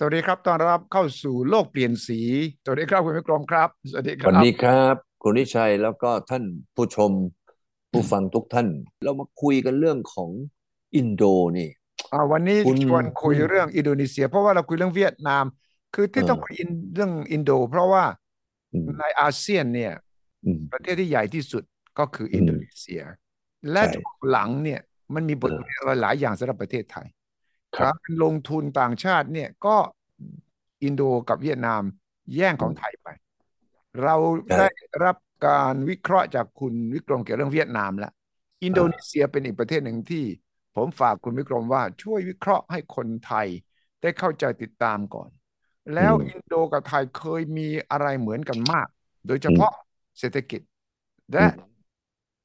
สวัสดีครับต้อนรับเข้าสู่โลกเปลี่ยนสี สวัสดีครับคุณวิกรมครับ สวัสดีคสวัสรับดีครับ คุณนิชัยแล้วก็ท่านผู้ชมผู้ฟังทุกท่าน เรามาคุยกันเรื่องของอินโดนี่อ่าวันนี้คุณชวนคุอืมยเรื่องอินโดนีเซีย เพราะว่าเราคุยเรื่องเวียดนาม คือเอที่ต้องคุยออินเรื่องอินโด เพราะว่าอืมในอาเซียนเนี่ยอืมประเทศที่ใหญ่ที่สุดก็คืออืมอินโดนีเซีย และใช่ช่วงหลังเนี่ยมันมีบทเรียนเอออะไรหลายอย่างสำหรับประเทศไทยครับ การลงทุนต่างชาติเนี่ยก็อินโดกับเวียดนามแย่งขอืมองไทยไป เราใช่ได้รับการวิเคราะห์จากคุณวิกรมเกี่ยวกับเรื่องเวียดนามแล้ว อินโดนีเออเซียเป็นอีกประเทศหนึ่งที่ ผมฝากคุณวิกรมว่าช่วยวิเคราะห์ให้คนไทยได้เข้าใจติดตามก่อนอืแล้วมอินโดกับไทยเคยมีอะไรเหมือนกันมาก โดยเฉอืมพาะเศรษฐกิจอืและม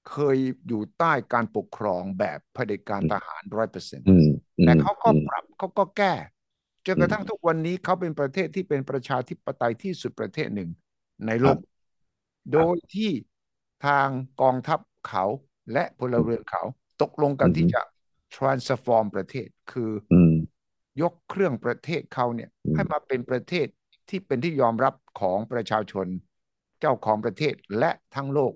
เคยอยู่ใต้การปกครองแบบเผด็จการอืมทหารร้อยเปอร์เซ็นต์อืมอืม แต่เขาก็อืมปรับเขาก็แก้จนกระทั่งอืมทุกวันนี้เขาเป็นประเทศที่เป็นประชาธิปไตยที่สุดประเทศหนึ่งในโลกครับโดครับยที่ทางกองทัพเขาและพลอืมเรือนเขา ตกลงกัอืมนที่จะ transform ประเทศคืออืมยกเครื่องประเทศเขาเนี่ยอืมให้มาเป็นประเทศที่เป็นที่ยอมรับของประชาชน เจ้าของประเทศและทั้งโลก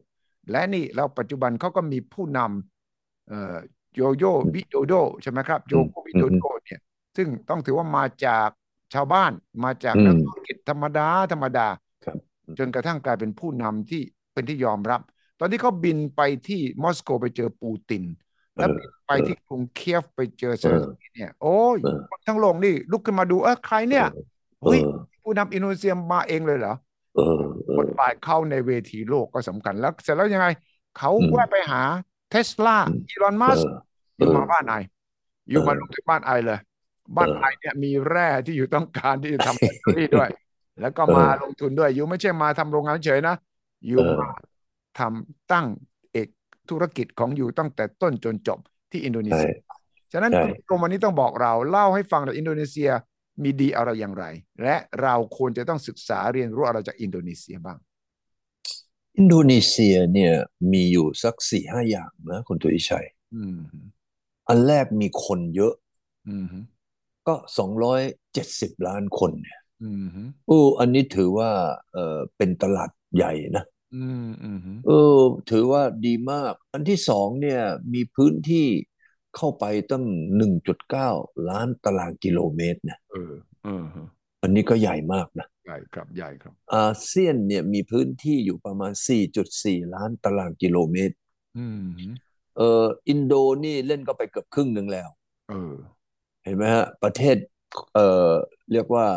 และนี่แล้วปัจจุบันเขาก็มีผู้นำเอ่อ โยโย่อืมวิโดโดใช่ไหมครับโยอืมโกวิโดโดอืมเนี่ยซึ่งต้องถือว่ามาจากชาวบ้านมาจากอืมนักธุรกิจธรรมดาธรรมดาครับอืมจนกระทั่งกลายเป็นผู้นำที่เป็นที่ยอมรับ ตอนที่เขาบินไปที่มอสโกไปเจอปูตินเออแล้วบินไปเออที่กรุงเคียฟไปเจอเซเอเลนสอกี้เนี่ย โอ้ยเออคนทั้งโลกนี่ลุกขึ้นมาดูเออใครเอเนี่ยอเอเฮ้ยอผู้นำอินโดนีเซียมาเองเลยเหรอเออเออบทบาทเขาในเวทีโลกก็สำคัญแล้ว เสร็จแล้วยังไง เขาอืมแวะไปหา เทสลาอืมอีลอนเออมัสอเออยู่มาบ้านไออเอยู่มาลงอที่บ้านไอเลยเอบ้านไออเนี่ยมีแร่ที่อยู่ต้องการที่จะทำแบตเตอรี่ด้วย แล้วก็เอมาลองทุนด้วย อยู่ไม่ใช่มาทำโรงงานเฉยนะ อยู่เอมาอทำตั้งเอกธุรกิจของอยู่ตั้งแต่ต้นจนจบที่อินโดนีใช่เซีย ฉะนั้นใช่คุณกรมวันนี้ต้องบอกเราเล่าให้ฟังว่าอินโดนีเซียมีดีอะไรอย่างไร และเราควรจะต้องศึกษาเรียนรู้อะไรจากอินโดนีเซียบ้าง อินโดนีเซียเนี่ยมีอยู่สักสี่ห้าอย่างนะคุณตุอิชัยอืมอันแรกมีคนเยอะอืมก็สองร้อยเจ็ดสิบล้านคนเนี่ยอืมโอ้อันนี้ถือว่าเออเป็นตลาดใหญ่นะอืมอืมเออถือว่าดีมาก อันที่สองเนี่ยมีพื้นที่เข้าไปตั้งหนึ่งจุดเก้าล้านตารางกิโลเมตรเนี่ยเออเอออันนี้ก็ใหญ่มากนะ ใหญ่ครับใหญ่ครับ อาเซียนเนี่ยมีพื้นที่อยู่ประมาณสี่จุดสี่ล้านตารางกิโลเมตรอืมเอออินโดนี่เล่นก็ไปเกือบครึ่งหนึ่งแล้ว เออ เห็นไหมฮะ ประเทศ เอ่อเรียกว่า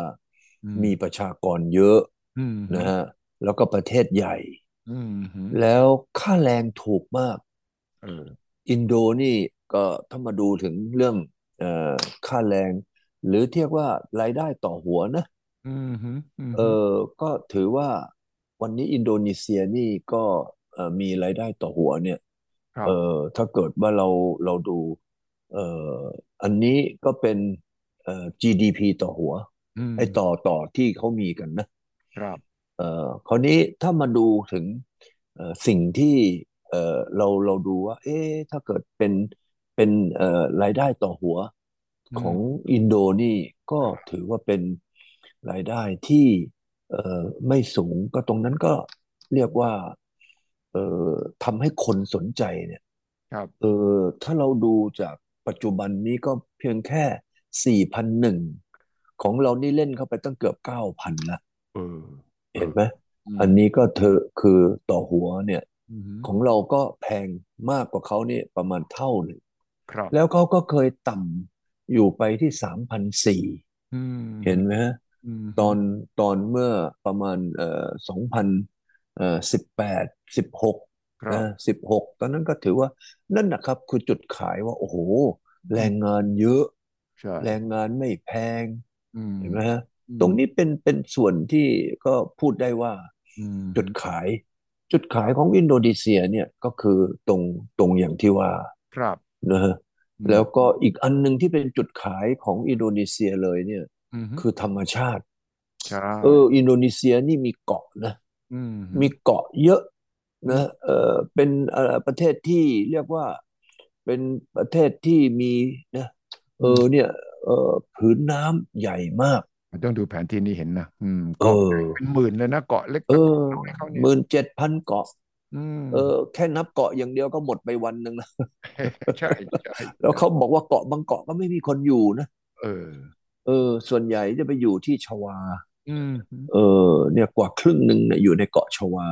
อืมมีประชากรเยอะอืมนะฮะ แล้วก็ประเทศใหญ่อืมแล้วค่าแรงถูกมากเอออินโดนี่ก็ถ้ามาดูถึงเรื่องเอ่อค่าแรง หรือเทียบว่ารายได้ต่อหัวนะ อืมอืเอมอก็ถือว่าวันนี้อินโดนีเซียนี่ก็เอ่อมีรายได้ต่อหัวเนี่ยเอ่ครับอถ้าเกิดว่าเราเราดู เอ่ออันนี้ก็เป็นเอ่อ GDP ต่อหัว อืมไอ้ต่อต่อที่เขามีกันนะ ครับ เอ่อคราวนี้ถ้ามาดูถึงเอ่อสิ่งที่เอ่อเราเราดูว่า เอ๊ะถ้าเกิดเป็นเป็นเอ่อรายได้ต่อหัวของอืมอินโดนี่ก็ครับถือว่าเป็น รายได้ที่เอ่อไม่สูงก็ตรงนั้นก็เรียกว่าเอ่อทำให้คนสนใจเนี่ยครับเออถ้าเราดูจากปัจจุบันนี้ก็เพียงแค่สี่พันหนึ่งของเรานี่เล่นเข้าไปตั้งเกือบเก้าพันละเออเออเห็นไหมอืมอันนี้ก็เธอคือต่อหัวเนี่ยอืมของเราก็แพงมากกว่าเขาเนี่ยประมาณเท่าหนึ่งครับแล้วเขาก็เคยต่ำอยู่ไปที่สามพันสี่อืเห็นมไหมฮะอืม ตอนตอนเมื่อประมาณเอ่อสองพันเอ่อสิบแปดสิบหกนะครับสิบหกตอนนั้นก็ถือว่านั่นนะครับคือจุดขายว่า โอ้โห แรอืมงงานเยอะใช่แรงงานไม่แพงอืมเห็นไหมฮะอืมตรงนี้เป็นเป็นส่วนที่ก็พูดได้ว่าอืจุดมขาย จุดขายของอินโดนีเซียเนี่ยก็คือตรงตรงอย่างที่ว่า ครับนะฮะอืมแล้วก็อีกอันหนึ่งที่เป็นจุดขายของอินโดนีเซียเลยเนี่ยอืม คือธรรมชาติใช่เออ อินโดนีเซียนี่มีเกาะนะอืมมีเกาะเยอะอืมนะเออเป็นเอ่อประเทศที่เรียกว่าเป็นประเทศที่มีนะเออืมอเนี่ย เออผืนน้ำใหญ่มากมันต้องดูแผนที่นี้เห็นนะอืมเอเกาะอเป็นหมื่นเลยนะเกาะเล็กเอเกาะอน้อยเขาเนี่ยหมื่นเจ็ดพันเกาะอืมเออ แค่นับเกาะอย่างเดียวก็หมดไปวันหนึ่งแล้วใช่ใช่แล้วเขาบอกว่าเกาะบางเกาะก็ไม่มีคนอยู่นะเออเออ ส่วนใหญ่จะไปอยู่ที่ชวาอืมเออ เนี่ยกว่าครึ่งหนึ่งเนี่ยอยู่ในเกาะชวา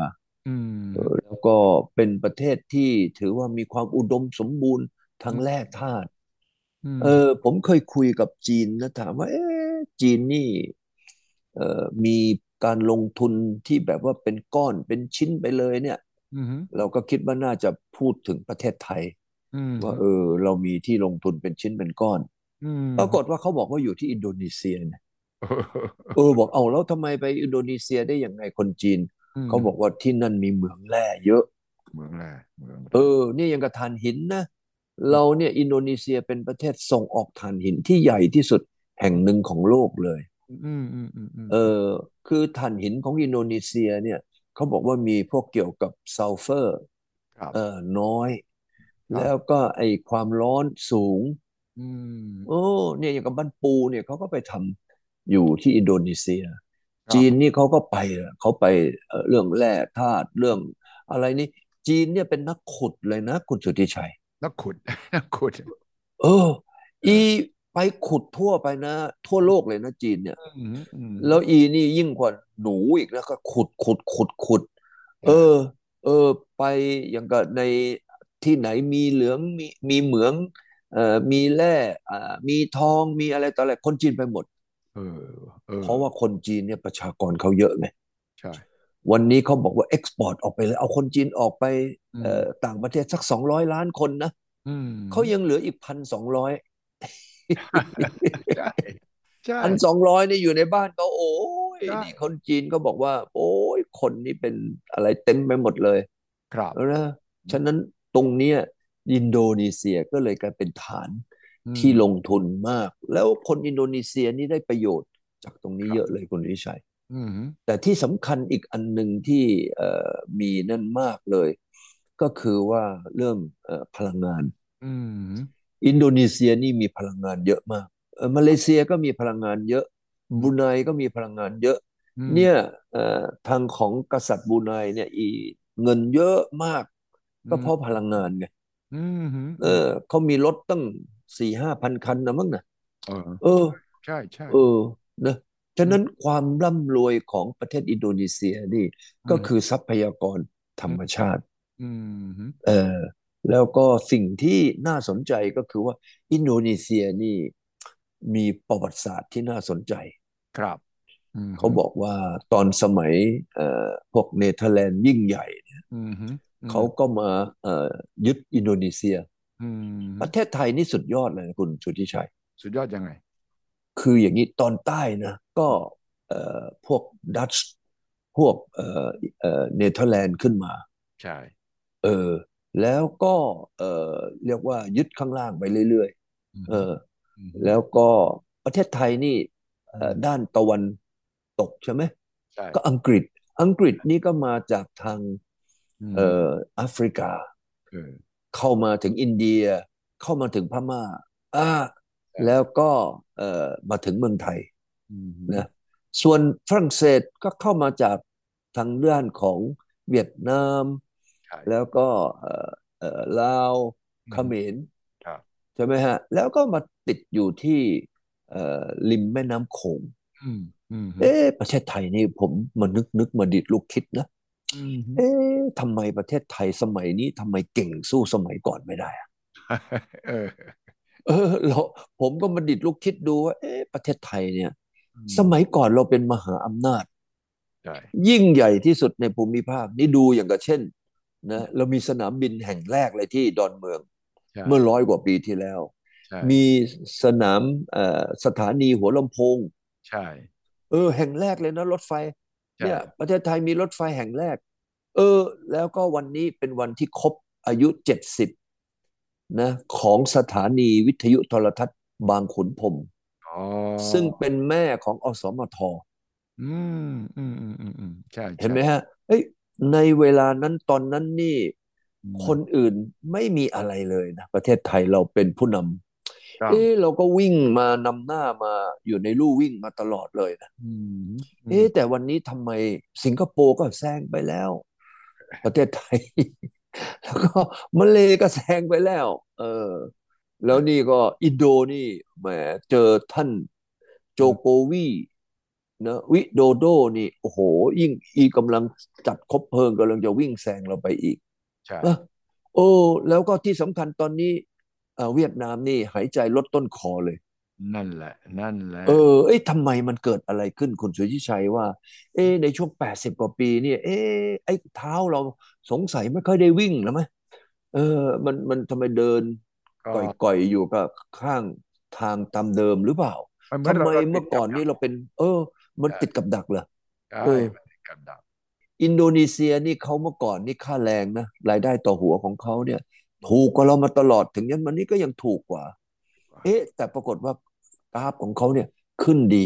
อืมเออแล้วก็เป็นประเทศที่ถือว่ามีความอุดมสมบูรณ์ทางแร่ธาตุมเออ ผมเคยคุยกับจีนนะถามว่า เอ๊ะจีนนี่ เออมีการลงทุนที่แบบว่าเป็นก้อนเป็นชิ้นไปเลยเนี่ยอืมเราก็คิดว่าน่าจะพูดถึงประเทศไทยอืมว่าเออ เรามีที่ลงทุนเป็นชิ้นเป็นก้อนอืม ปรากฏว่าเขาบอกว่าอยู่ที่อินโดนีเซียเนี่ยเออบอกเอาแล้วทำไมไปอินโดนีเซียได้ยังไงคนจีนมเขาบอกว่าที่นั่นมีเหมืองแร่เยอะเมืองแร่เมืองแร่เออนี่ยังกับถ่านหินนะเราเนี่ยอินโดนีเซียเป็นประเทศส่งออกถ่านหินที่ใหญ่ที่สุดแห่งหนึ่งของโลกเลยอืมอืมอืมอือืมเออคือถ่านหินของอินโดนีเซียเนี่ยเขาบอกว่ามีพวกเกี่ยวกับซัลเฟอร์ครับเออน้อยครับแล้วก็ไอความร้อนสูง อืม โอ้เนี่ยอย่างกับบ้านปูเนี่ยเขาก็ไปทำอยู่ที่อินโดนีเซีย ครับจีนนี่เขาก็ไปอะเขาไปเอ่อเรื่องแร่ธาตุเรื่อง อะไรนี่จีนเนี่ยเป็นนักขุดเลยนะ คุณสุทธิชัย นักขุด นักขุดเอออีไปขุดทั่วไปนะ ทั่วโลกเลยนะจีนเนี่ย อืมอืมแล้วอีนี่ยิ่งกว่าหนูอีกนะก็ขุดขุดขุดขุด เออ เออ ไปอย่างกับในที่ไหนมีเหลืองมีมีเหมืองเอ่อ มีแร่อ่ามีทองมีอะไรต่ออะไรคนจีนไปหมดเออเออเพราะว่าคนจีนเนี่ยประชากรเขาเยอะไงใช่วันนี้เขาบอกว่าเอ็กซ์พอร์ตออกไปเลย เอาคนจีนออกไปอืมเอ่อต่างประเทศสักสองร้อยล้านคนนะอืมเขายังเหลืออีกพันสองร้อยใช่ใช่พันสองร้อยนี่อยู่ในบ้านเขาโอ้ยใช่นี่คนจีนก็บอกว่า โอ้ยคนนี่เป็นอะไรเต็มไปหมดเลย ครับแล้วนะฉะนั้นตรงเนี้ย อินโดนีเซียก็เลยกลายเป็นฐานอืมที่ลงทุนมาก แล้วคนอินโดนีเซียนี่ได้ประโยชน์จากตรงนี้ครับเยอะเลยคุณวิชัยอืมแต่ที่สำคัญอีกอันหนึ่งที่เอ่อมีนั่นมากเลย ก็คือว่าเรื่องเอ่อพลังงานอืมอินโดนีเซียนี่มีพลังงานเยอะมากเอ่อมาเลเซียก็มีพลังงานเยอะบรูไนก็มีพลังงานเยอะอืมเนี่ยเอ่อทางของกษัตริย์บรูไนเนี่ยอีเงินเยอะมาก ก็เพราะพลังงานไงอืมอืม เออเขามีรถตั้งสี่ห้าพันคันนะมั้งนะเออเออ ใช่ใช่เออนะฉะนั้นความร่ำรวยของประเทศอินโดนีเซียนี่ก็คือทรัพยากรธรรมชาติอืมเออแล้วก็สิ่งที่น่าสนใจก็คือว่าอินโดนีเซียนี่มีประวัติศาสตร์ที่น่าสนใจ ครับอืมเขาบอกว่าตอนสมัยเอ่อพวกเนเธอร์แลนด์ยิ่งใหญ่เนี่ยอืมอืม เขาก็มาเอ่อยึดอินโดนีเซียอืมประเทศไทยนี่สุดยอดเลยนะคุณสุทธิชัย สุดยอดยังไง คืออย่างนี้ตอนใต้นะ ก็เอ่อพวกดัตช์พวกเอ่อเอ่อเนเธอร์แลนด์ขึ้นมา ใช่เออแล้วก็เอ่อเรียกว่ายึดข้างล่างไปเรื่อยๆเอออืมแล้วก็ประเทศไทยนี่เอ่อด้านตะวันตกใช่ไหมใช่ก็อังกฤษ อังกฤษนี่ก็มาจากทางม เอ่อแอฟริกาเออเข้ามาถึงอินเดีย เข้ามาถึงพม่าอ่าใช่แล้วก็เอ่อมาถึงเมืองไทยอืมนะส่วนฝรั่งเศสก็เข้ามาจากทางด้านของเวียดนามใช่แล้วก็เอ่อเอ่อลาวเขมรครับใช่ไหมฮะ แล้วก็มาติดอยู่ที่เอ่อริมแม่น้ำโขงอืมอืมเอ๊ะประเทศไทยนี่ผมมานึกนึกมาดิดลูกคิดนะอืม เอ๊ะทำไมประเทศไทยสมัยนี้ทำไมเก่งสู้สมัยก่อนไม่ได้อะเออเออเราผมก็มาดิดลูกคิดดูว่าเอ๊ะประเทศไทยเนี่ยอืมสมัยก่อนเราเป็นมหาอำนาจใช่ยิ่งใหญ่ที่สุดในภูมิภาค นี่ดูอย่างกับเช่นนะเรามีสนามบินแห่งแรกเลยที่ดอนเมืองใช่เมื่อร้อยกว่าปีที่แล้วใช่มีสนามเอ่อสถานีหัวลำโพง ใช่ เออ แห่งแรกเลยนะรถไฟใช่ เนี่ยประเทศไทยมีรถไฟแห่งแรก เออ แล้วก็วันนี้เป็นวันที่ครบอายุเจ็ดสิบนะของสถานีวิทยุโทรทัศน์บางขุนพรหมอ๋อซึ่งเป็นแม่ของอสมทอืมอืมอืมอืมอืมใช่เห็นไหมใช่ฮะเอ้ยในเวลานั้นตอนนั้นนี่อืมคนอื่นไม่มีอะไรเลยนะ ประเทศไทยเราเป็นผู้น ต้องเอ๊ะเราก็วิ่งมานำหน้ามาอยู่ในลู่วิ่งมาตลอดเลยนะอืมอืมเอ๊ะแต่วันนี้ทำไมสิงคโปร์ก็แซงไปแล้ว ประเทศไทย แล้วก็มาเลก็แซงไปแล้ว เออ แล้วนี่ก็อินโดนี่แหมเจอท่านโจโกวีนะวิโดโดนี่โอ้โห ยิ่งอีกำลังจัดคบเพลิงกำลังจะวิ่งแซงเราไปอีกใช่เออโอ้แล้วก็ที่สำคัญตอนนี้ เอ่อเวียดนามนี่หายใจลดต้นคอเลย นั่นแหละ นั่นแหละ เออเอ้ยทำไมมันเกิดอะไรขึ้นคุณสุทธิชัยว่า เอ๊ะในช่วงแปดสิบกว่าปีเนี่ย เอ๊ะไอ้เท้าเราสงสัยไม่ค่อยได้วิ่งแล้วไหมเออ มันมันทำไมเดินก็ก่อยๆอยู่กับข้างทางตามเดิมหรือเปล่ามันเหมืทำอนเราไมเราติเมื่ดอก่อนกับนี้เราเป็น เออ มันติดกับดักเหรอใช่เออมันติดกับดักอินโดนีเซียนี่เขาเมื่อก่อนนี่ค่าแรงนะรายได้ต่อหัวของเขาเนี่ย ถูกกว่าเรามาตลอดถึงยันวันนี้ก็ยังถูกกว่า เอ๊ะ แต่ปรากฏว่ากราฟของเขาเนี่ยขึ้นดี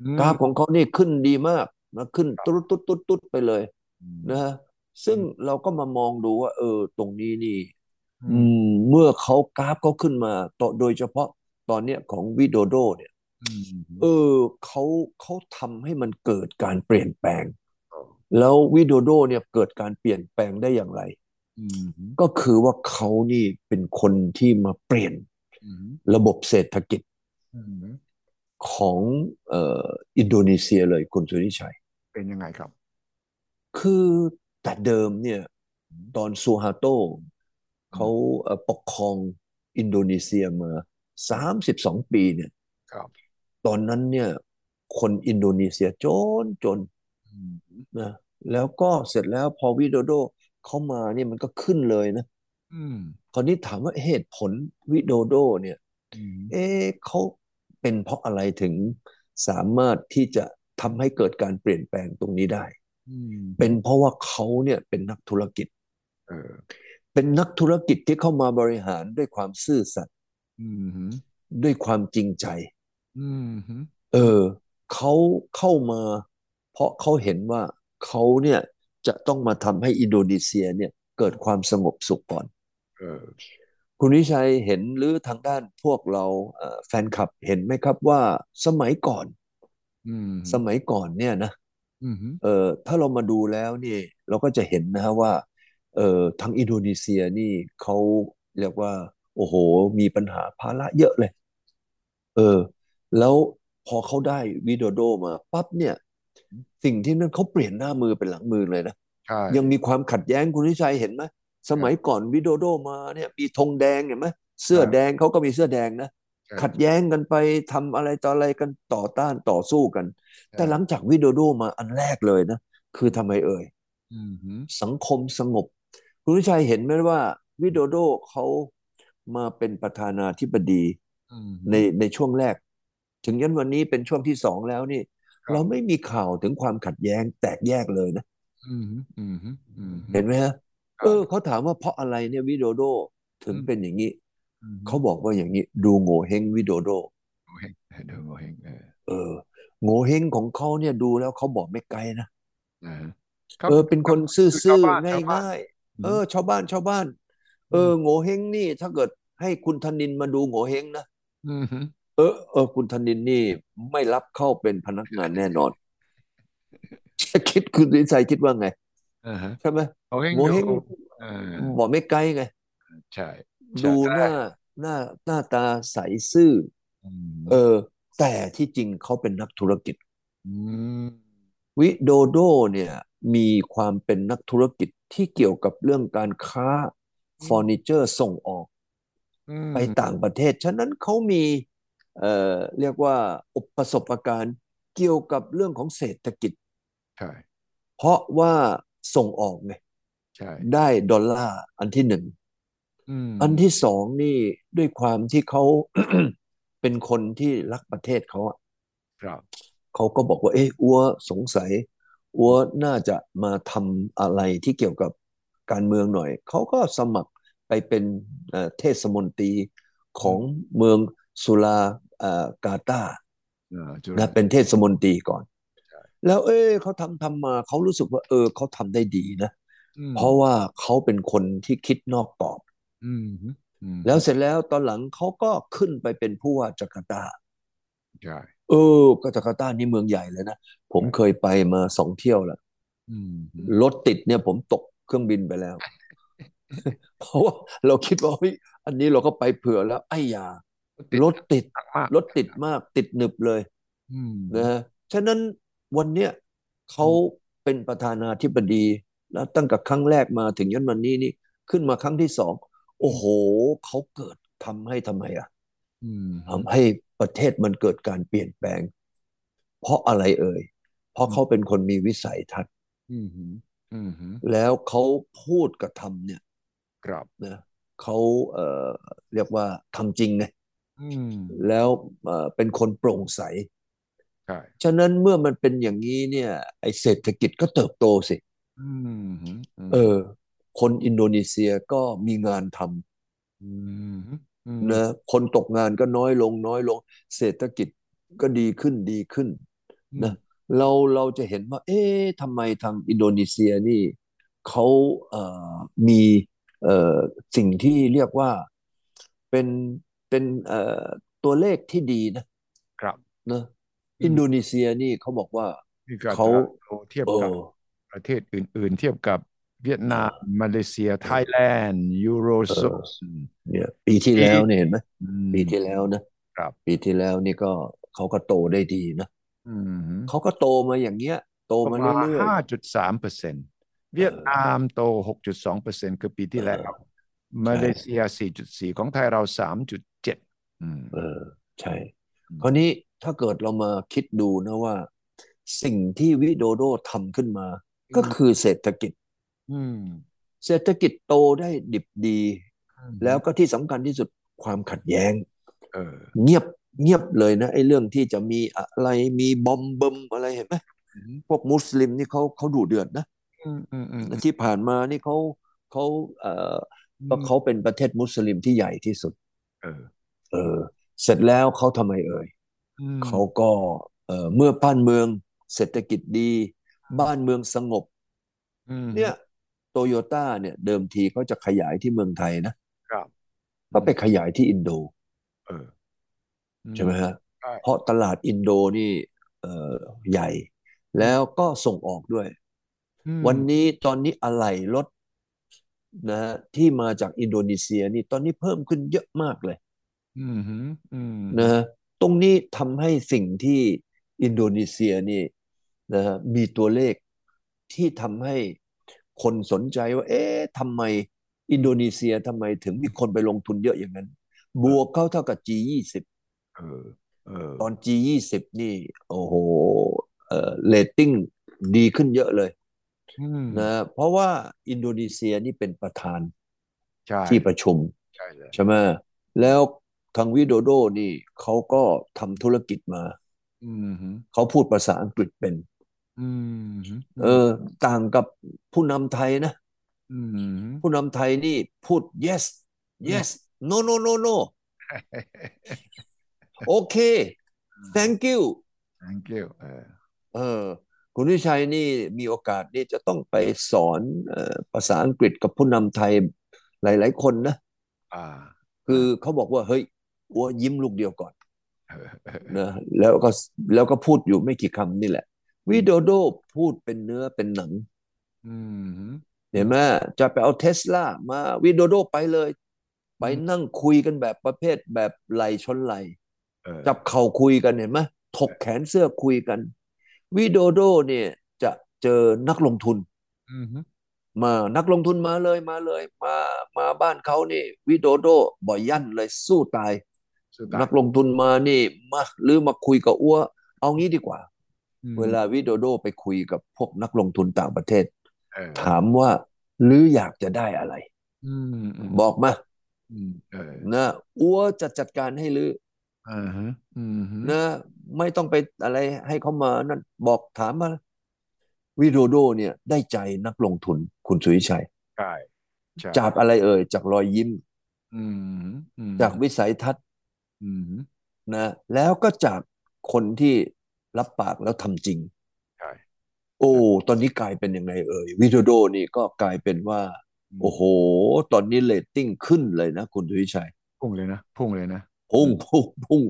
อืมกราฟของเขานี่ขึ้นดีมากนะขึ้นตุ๊ดตุ๊ดตุ๊ดตุ๊ดไปเลยอืมนะฮะซึ่งเราก็มามองดูว่า เออ ตรงนี้นี่ อือืมมเมื่อเขากราฟเขาขึ้นมาต่อโดยเฉพาะตอนเนี้ยของวิโดโดเนี่ยอืมเออเขาเขาทำให้มันเกิดการเปลี่ยนแปลง แล้ววิโดโดเนี่ยเกิดการเปลี่ยนแปลงได้อย่างไรอืม ก็คือว่าเขานี่เป็นคนที่มาเปลี่ยนอืมระบบเศรษฐกิจอืมของเอ่ออินโดนีเซียเลยคุณสุริชัย เป็นยังไงครับ คือแต่เดิมเนี่ย ตอนซูฮาโตเขาเอ่อปกครองอินโดนีเซียมาสามสิบสองปีเนี่ยครับตอนนั้นเนี่ย คนอินโดนีเซียจนจนอืมนะแล้วก็เสร็จแล้วพอวิโดโด เขามาเนี่ยมันก็ขึ้นเลยนะอืมคราวนี้ถามว่าเหตุผลวิโดโดเนี่ยอืมเอ๊ะเขาเป็นเพราะอะไรถึงสามารถที่จะทำให้เกิดการเปลี่ยนแปลงตรงนี้ได้อืมเป็นเพราะว่าเขาเนี่ยเป็นนักธุรกิจเออเป็นนักธุรกิจที่เข้ามาบริหารด้วยความซื่อสัตย์อืมด้วยความจริงใจอืมเออเขาเข้ามา เพราะเขาเห็นว่าเขาเนี่ย จะต้องมาทำให้อินโดนีเซียเนี่ยเกิดความสงบสุขก่อนเออคุณวิชัยเห็นหรือทางด้านพวกเราเอ่อแฟนคลับเห็นไหมครับว่าสมัยก่อนอืมสมัยก่อนเนี่ยนะอืมเออถ้าเรามาดูแล้วนี่เราก็จะเห็นนะฮะว่าเออทางอินโดนีเซียนี่เขาเรียกว่า โอ้โห มีปัญหาภาระเยอะเลย เออ แล้วพอเขาได้วิโดโดมาปั๊บเนี่ย สิ่งที่นั่นเขาเปลี่ยนหน้ามือเป็นหลังมือเลยนะใช่ยังมีความขัดแย้งคุณวิชัยเห็นไหมสมัยก่อนวิโดโดมาเนี่ยมีธงแดงเห็นไหมเสื้อแดงเขาก็มีเสื้อแดงนะใช่ขัดแย้งกันไปทำอะไรต่ออะไรกันต่อต้านต่อสู้กันใช่แต่หลังจากวิโดโดมาอันแรกเลยนะคือทำไมเอ่ยอืมสังคมสงบ คุณวิชัยเห็นไหมว่าวิโดโดเขามาเป็นประธานาธิบดีอืมในในช่วงแรก ถึงยันวันนี้เป็นช่วงที่สองแล้วนี่ครับ เราไม่มีข่าวถึงความขัดแย้งแตกแยกเลยนะอืมอืมอืมเห็นไหมฮะครับเออเขาถามว่าเพราะอะไรเนี่ยวิโดโดถึงอืมเป็นอย่างนี้อืมเขาบอกว่าอย่างนี้ ดูโง่เฮงวิโดโดโงเฮงเดี๋ยวโงเฮงเออเออโง่เฮงของเขาเนี่ยดูแล้วเขาบอกไม่ไกลนะนะเออ เป็นคนซื่คือชาวอบ้านๆชาวบ้านง่ายๆเออ ชาวบ้านชาวบ้าน เออโง่เฮงนี่ถ้าเกิดให้คุณธนินมาดูโง่เฮงนะอืม เออเออคุณธนินนี่ไม่รับเข้าเป็นพนักงานแน่นอนคิดคุณวิชัยคิดว่าไงอ่าฮะใช่ไหมโงเฮงโงเห้งดูเออบอกไม่ไกลไงใช่ใช่ ดูหน้าหน้าหน้าตาใสซื่ออืมเออ แต่ที่จริงเขาเป็นนักธุรกิจอืมวิโดโดเนี่ย มีความเป็นนักธุรกิจที่เกี่ยวกับเรื่องการค้าเฟอร์นิเจอร์ส่งออกอืมไปต่างประเทศ ฉะนั้นเขามี เอ่อเรียกว่าอุปประสบการณ์เกี่ยวกับเรื่องของเศรษฐกิจใช่เพราะว่าส่งออกไงใช่ได้ดอลลาร์อันที่หนึ่งอืมอันที่สองนี่ด้วยความที่เขาเป็นคนที่รักประเทศเขาอะครับเขาก็บอกว่า เอ๊ะอัวสงสัยอัวน่าจะมาทำอะไรที่เกี่ยวกับการเมืองหน่อย เขาก็สมัครไปเป็นเอ่อเทศมนตรีของเมืองสุลาเอ่อ กาตาร์เออจุนะฬาเป็นเทศมนตรีก่อนใช่แล้วเอ๊ะเขาทำทำมาเขารู้สึกว่า เออเขาทำได้ดีนะอืมเพราะว่าเขาเป็นคนที่คิดนอกกรอบอืมอืมแล้วเสร็จแล้วตอนหลังเขาก็ขึ้นไปเป็นผู้ว่าจาการ์ตาใช่เออก็จาการ์ตานี่เมืองใหญ่เลยนะ ผมเคยไปมาสองเที่ยวแล้วอืมรถติดเนี่ยผมตกเครื่องบินไปแล้ว เพราะว่าเราคิดว่าเฮ้ยอันนี้เราก็ไปเผื่อแล้ว ไอ้ยา รถติดหนักมากรถติดมากติดหนึบเลยอืมนะฮะฉะนั้นวันเนี้ยเขาเป็นประธานาธิบดี แล้วตั้งแต่ครั้งแรกมาถึงยันวันนี้นี่ขึ้นมาครั้งที่สองโอ้โหเขาเกิดทำให้ทำไมอะอืมทำให้ประเทศมันเกิดการเปลี่ยนแปลง เพราะอะไรเอ่ย เพราะเขาเป็นคนมีวิสัยทัศน์อืมอืมแล้วเขาพูดกับทำเนี่ย ครับนะเขาเอ่อเรียกว่าทำจริงไงอืม แล้วเอ่อเป็นคนโปร่งใสใช่ฉะนั้นเมื่อมันเป็นอย่างนี้เนี่ย ไอเศรษฐกิจก็เติบโตสิอืมอืมเออ คนอินโดนีเซียก็มีงานทอืมอืมำนะคนตกงานก็น้อยลงน้อยลง เศรษฐกิจก็ดีขึ้นดีขึ้นนะเราเราจะเห็นว่า เอ๊ะทำไมทางอินโดนีเซียนี่เขาเอ่อมีเอ่อสิ่งที่เรียกว่าเป็น เป็นเอ่อตัวเลขที่ดีนะครับนะอืมอินโดนีเซียนี่เขาบอกว่านี่ก็เขาถ้าเราเทียบเอ่อกับเอ่อประเทศอื่น ๆ เทียบกับเวียดนาม มาเลเซีย ไทยแลนด์ ยูโรโซนเนี่ยปีที่แล้วเนี่ยเห็นไหมอืมปีที่แล้วนะครับปีที่แล้วนี่ก็เขาก็โตได้ดีนะอืมเขาก็โตมาอย่างเงี้ย โตประมามาณเรื่อยห้าจุดสามเปอร์เซ็นต์เวียดนามโตหกจุดสองเปอร์เซ็นต์คือปีที่แล้ว มาเลเซียสี่จุดสี่ของไทยเราสามจุด เจ็ดอืมๆเออ ใช่อืมคราวนี้ถ้าเกิดเรามาคิดดูนะว่า สิ่งที่วิโดโดทำขึ้นมา ก็คือเศรษฐกิจอืมเศรษฐกิจโตได้ดิบดี แล้วก็ที่สำคัญที่สุดความขัดแย้งเออเงียบเงียบเลยนะไอ้เรื่องที่จะมีอะไรมีบอมเบิมอะไรเห็นไหมอืมพวกมุสลิมนี่เขาเขาดุเดือดนะอืมอืมอืมที่ผ่านมานี่เขาเขาเอ่อก็เขาเป็นประเทศมุสลิมที่ใหญ่ที่สุด เออเออเสร็จแล้วเขาทำไมเอ่ยอืมเขาก็เอ่อเมื่อบ้านเมืองเศรษฐกิจดี บ้านเมืองสงบอืมเนี่ยโตโยต้าเนี่ยเดิมทีเขาจะขยายที่เมืองไทยนะครับก็ไปขยายที่อินโดเอออืใช่ไหมฮะใช่เพราะตลาดอินโดนี่เอ่อใหญ่ แล้วก็ส่งออกด้วยอืมวันนี้ตอนนี้อะไหล่รถนะที่มาจากอินโดนีเซียนี่ตอนนี้เพิ่มขึ้นเยอะมากเลยอืมฮึอืม นะฮะตรงนี้ทำให้สิ่งที่อินโดนีเซียนี่นะฮะมีตัวเลขที่ทำให้คนสนใจว่า เอ๊ะทำไมอินโดนีเซียทำไมถึงมีคนไปลงทุนเยอะอย่างนั้น บวกเข้าเท่ากับ G20 เออเออตอน G20 นี่ โอ้โหเอ่อเรตติ้งดีขึ้นเยอะเลยอืมนะเพราะว่าอินโดนีเซียนี่เป็นประธานใช่ที่ประชุมใช่เลยใช่ไหมแล้ว ทางวิโดโดนี่เขาก็ทำธุรกิจมาอืมฮึเขาพูดภาษาอังกฤษเป็นอืมฮึเออ ต่างกับผู้นำไทยนะอืมฮึผู้นำไทยนี่พูด yes yes no no no no โอเค thank you thank you เออเออคุณวิชัยนี่มีโอกาสนี่จะต้องไปสอนเอ่อภาษาอังกฤษกับผู้นำไทยหลาย ๆ คนนะอ่าคือเขาบอกว่าเฮ้ย อัวยิ้มลูกเดียวก่อนเออเออนะแล้วก็แล้วก็พูดอยู่ไม่กี่คำนี่แหละ วิโดโดพูดเป็นเนื้อเป็นหนังอืมฮึเห็นไหมจะไปเอาเทสลามาวิโดโดไปเลย ไปนั่งคุยกันแบบประเภทแบบไหลชนไหลเออจับเข่าคุยกันเห็นไหมถกแขนเสื้อคุยกัน วิโดโดเนี่ยจะเจอนักลงทุนอืมฮึมานักลงทุนมาเลยมาเลย มามาบ้านเขานี่ วิโดโดบ่อยยั่นเลยสู้ตายสุดท้าย นักลงทุนมานี่มาหรือมาคุยกับอ้วเอางี้ดีกว่าอืมเวลาวิโดโดไปคุยกับพวกนักลงทุนต่างประเทศเออถามว่าหรืออยากจะได้อะไรอืมอืมบอกมาอืมเออนะอ้วจะจัดการให้ลืออ่าฮะอืมฮึนะไม่ต้องไปอะไรให้เขามานั่นบอกถามมาวิโดโดเนี่ยได้ใจนักลงทุนคุณสุวิชัยใช่ใช่จากอะไรเอ่ย จากรอยยิ้มอืมฮึอืมจากวิสัยทัศน์อืมฮึ นะแล้วก็จากคนที่รับปากแล้วทำจริงใช่โอ้ ตอนนี้กลายเป็นยังไงเอ่ยวิโดโดนี่ก็กลายเป็นว่า โอ้โห ตอนนี้เรตติ้งขึ้นเลยนะ คุณทวิชัย พุ่งเลยนะ พุ่งเลยนะ พุ่งพุ่งพุ่ง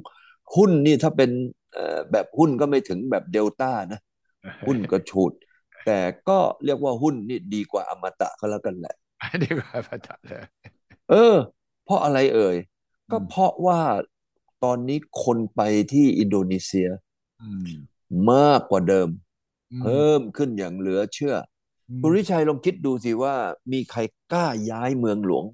หุ้นนี่ถ้าเป็นเอ่อแบบหุ้นก็ไม่ถึงแบบเดลต้านะ หุ้นก็ฉุดแต่ก็เรียกว่าหุ้นนี่ดีกว่าอมตะก็แล้วกันแหละดีกว่าพระจันทร์เลยเออ เพราะอะไรเอ่ย ก็อืมเพราะว่า ตอนนี้คนไปที่อินโดนีเซียอืมมากกว่าเดิมอืมเพิ่มขึ้นอย่างเหลือเชื่ออืมคุณวิชัยลองคิดดูสิว่ามีใครกล้าย้ายเมืองหลวง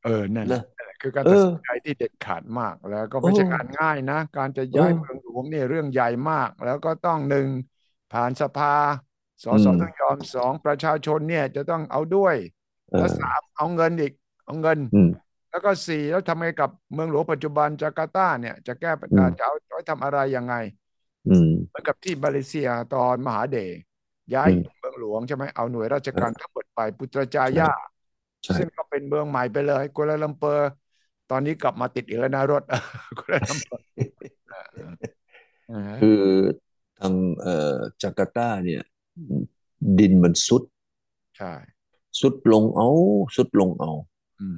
เออนั่นแหละนะนั่นแหละคือการเอตัดอสินใจที่เด็ดขาดมากแล้วก็ไม่ใช่เอองานง่ายนะ การจะย้ายเออเมืองหลวงเนี่ยเรื่องใหญ่มาก แล้วก็ต้องหนึ่งผ่านสภาสอืสมต้องยอมสองประชาชนเนี่ยจะต้องเอาด้วยเอแล้วอสามเอาเงินอีกเอาเงินอืม แล้วก็สี่แล้วทำไงกับเมืองหลวงปัจจุบันจาการ์ตาเนี่ย จะแก้ปัญอืหามจะเอาจะเอาทำอะไรยังไงอืมเหมือนกับที่มาเลเซียตอนมหาเธร์ย้ายอืมเมืองหลวงใช่ไหมเอาหน่วยราชการเออทั้งหมดไปปุตราจายาใช่ใช่ซึ่งก็เป็นเมืองใหม่ไปเลยกัวลาลัมเปอร์ ตอนนี้กลับมาติดอีกแล้วนะรถกัวลาลัมเปอร์เออคือทางเอ่อจาการ์ตาเนี่ย ดินมันทรุด ใช่ทรุดลงเอาทรุดลงเอาอืม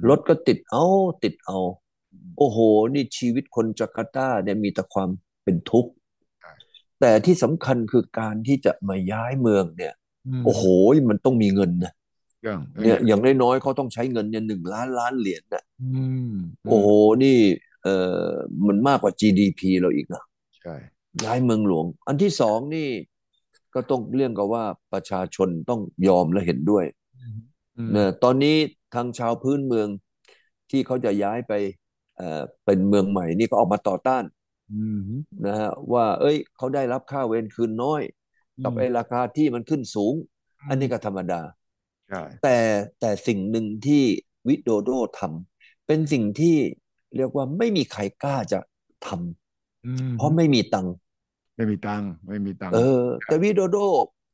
รถก็ติดเอาติดเอาอืมโอ้โห นี่ชีวิตคนจาการ์ตาเนี่ยมีแต่ความเป็นทุกข์ใช่แต่ที่สำคัญคือการที่จะมาย้ายเมืองเนี่ยอืมโอ้โห มันต้องมีเงินนะเรื่องเรื่องเนี่ยใหญ่อย่างน้อยๆเขาต้องใช้เงินเนี่ยหนึ่งล้านล้านเหรียญน่ะอืมอืโอ้มโห นี่เอ่อมันมากกว่า GDP เราอีกนะใช่ย้ายเมืองหลวง อันที่สองนี่ก็ต้องเรื่องกับว่าประชาชนต้องยอมและเห็นด้วยอืมอืม นะตอนนี้ทางชาวพื้นเมืองที่เขาจะย้ายไปเอ่อเป็นเมืองใหม่นี่ก็ออกมาต่อต้านอืมนะฮะว่า เอ้ยเขาได้รับค่าเวรคืนน้อยอืกับมไอ้ราคาที่มันขึ้นสูงอือันมนี้ก็ธรรมดาใช่แต่แต่สิ่งหนึ่งที่วิโดโดทำเป็นสิ่งที่เรียกว่าไม่มีใครกล้าจะทำอืมเพราะไม่มีตังค์ไม่มีตังค์ไม่มีตังเอค์อแต่วิโดโด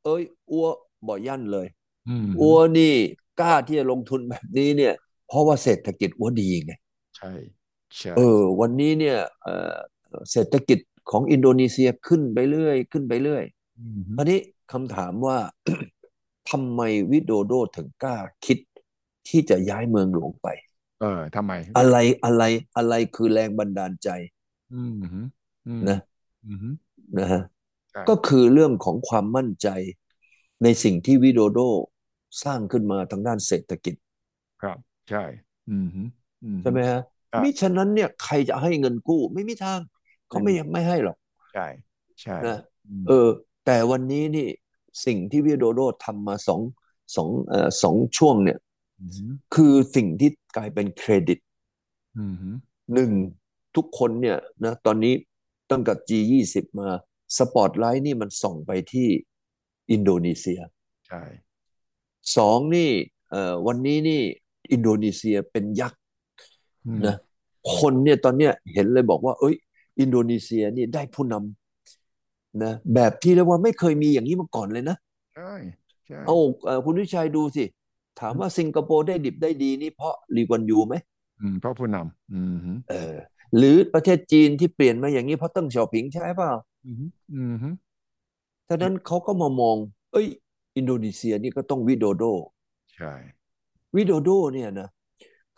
เอ้ย อัวบ่ยั่นเลยอืมอัวนี่ กล้าที่จะลงทุนแบบนี้เนี่ย เพราะว่าเศรษฐกิจอัวดีไงใช่ใช่เออ วันนี้เนี่ยเอ่อเศรษฐกิจของอินโดนีเซียขึ้นไปเรื่อย ขึ้นไปเรื่อยอืมคราวนี้คำถามว่าทำไมวิโดโดถึงกล้าคิดที่จะย้ายเมืองหลวงไป เออทำไม อะไรอะไรอะไรคือแรงบันดาลใจอืมอืมอืมนะอืมนะฮะใช่ก็คือเรื่องของความมั่นใจในสิ่งที่วิโดโด สร้างขึ้นมาทางด้านเศรษฐกิจ ครับ ใช่อืมอืมอืมใช่ไหมฮะครับมิฉะนั้นเนี่ยใครจะให้เงินกู้ ไม่มีทางเขาไม่ไม่ให้หรอก ใช่ใช่นะมเออ แต่วันนี้นี่สิ่งที่วิโดโดทำมาสองสองเอ่อสองช่วงเนี่ยอืมคือสิ่งที่กลายเป็นเครดิตอืมหนึ่งทุกคนเนี่ยนะตอนนี้ตั้งแต่ G20 มาสปอตไลท์นี่มันส่องไปที่อินโดนีเซีย ใช่ สองนี่เอ่อวันนี้นี่อินโดนีเซียเป็นยักษ์อืมนะคนเนี่ยตอนเนี้ยเห็นเลยบอกว่า เอ้ย อินโดนีเซียนี่ได้ผู้นำนะแบบที่เรียกว่าไม่เคยมีอย่างนี้มาก่อนเลยนะใช่ใช่เอาเอ่อคุณสุทธิชัยดูสิ ถามว่าสิงคโปร์ได้ดิบได้ดีนี่เพราะลีกวนยูไหมอืมเพราะผู้นำอืมเออ หรือประเทศจีนที่เปลี่ยนมาอย่างนี้เพราะเติ้งเสี่ยวผิงใช่เปล่าอืมอืมฉะนั้นเขาก็มามอง เอ้ย อินโดนีเซียนี่ก็ต้องวิโดโด ใช่ วิโดโดเนี่ยนะ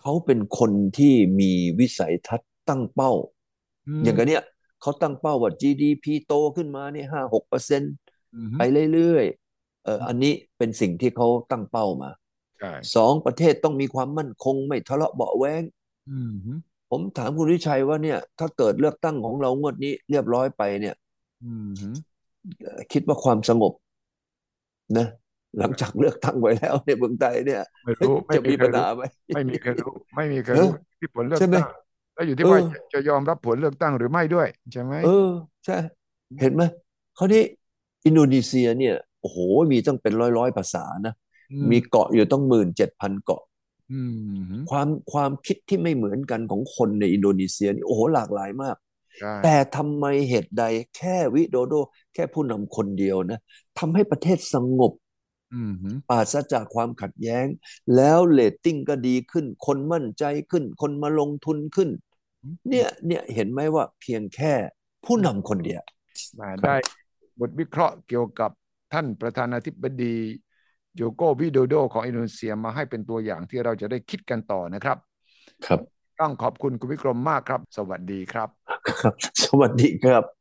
เขาเป็นคนที่มีวิสัยทัศน์ตั้งเป้ามอย่างกันเนี่ยเขาตั้งเป้าว่า GDP โตขึ้นมาเนี่ยห้าหกเปอร์เซ็นต์อืมไปเรื่อยๆเอออันนี้เป็นสิ่งที่เขาตั้งเป้ามาใช่สองประเทศต้องมีความมั่นคงไม่ทะเลาะเบาะแว้งอืมผมถามคุณวิชัยว่าเนี่ย ถ้าเกิดเลือกตั้งของเรางวดนี้เรียบร้อยไปเนี่ยอืมเอ่อคิดว่าความสงบ นะหลังจากเลือกตั้งไว้แล้วในเมืองไทยเนี่ยไม่รู้ไม่จะมีมีใครปัญรู้หาไหมไม่มีใครรู้ไม่มีใครเออรู้ที่ผลเลือกใช่ไหมตั้งแล้วอยู่ที่เออว่าจะจะยอมรับผลเลือกตั้งหรือไม่ด้วยใช่ไหมเออใช่เห็นไหมคราวนี้อินโดนีเซียเนี่ยโอ้โหมีตั้งเป็นร้อยร้อยภาษานะอืมีเกาะอยู่ตั้งหมื่นเจ็ดพันเกาะอืมความความคิดที่ไม่เหมือนกันของคนในอินโดนีเซียนี่โอ้โหหลากหลายมากใช่แต่ทำไมเหตุใดแค่วิโดโด แค่ผู้นำคนเดียวนะทำให้ประเทศสงบอืมปราศจากความขัดแย้ง แล้วเรตติ้งก็ดีขึ้น คนมั่นใจขึ้น คนมาลงทุนขึ้น เนี่ยเนี่ยเห็นไหมว่าเพียงแค่ผู้นำคนเดียวมาได้บทวิเคราะห์เกี่ยวกับท่านประธานาธิบดีโยโกวิโดโดของอินโดนีเซียมาให้เป็นตัวอย่างที่เราจะได้คิดกันต่อนะครับ ครับ ต้องขอบคุณคุณวิกรมมากครับ สวัสดีครับ ครับ สวัสดีครับ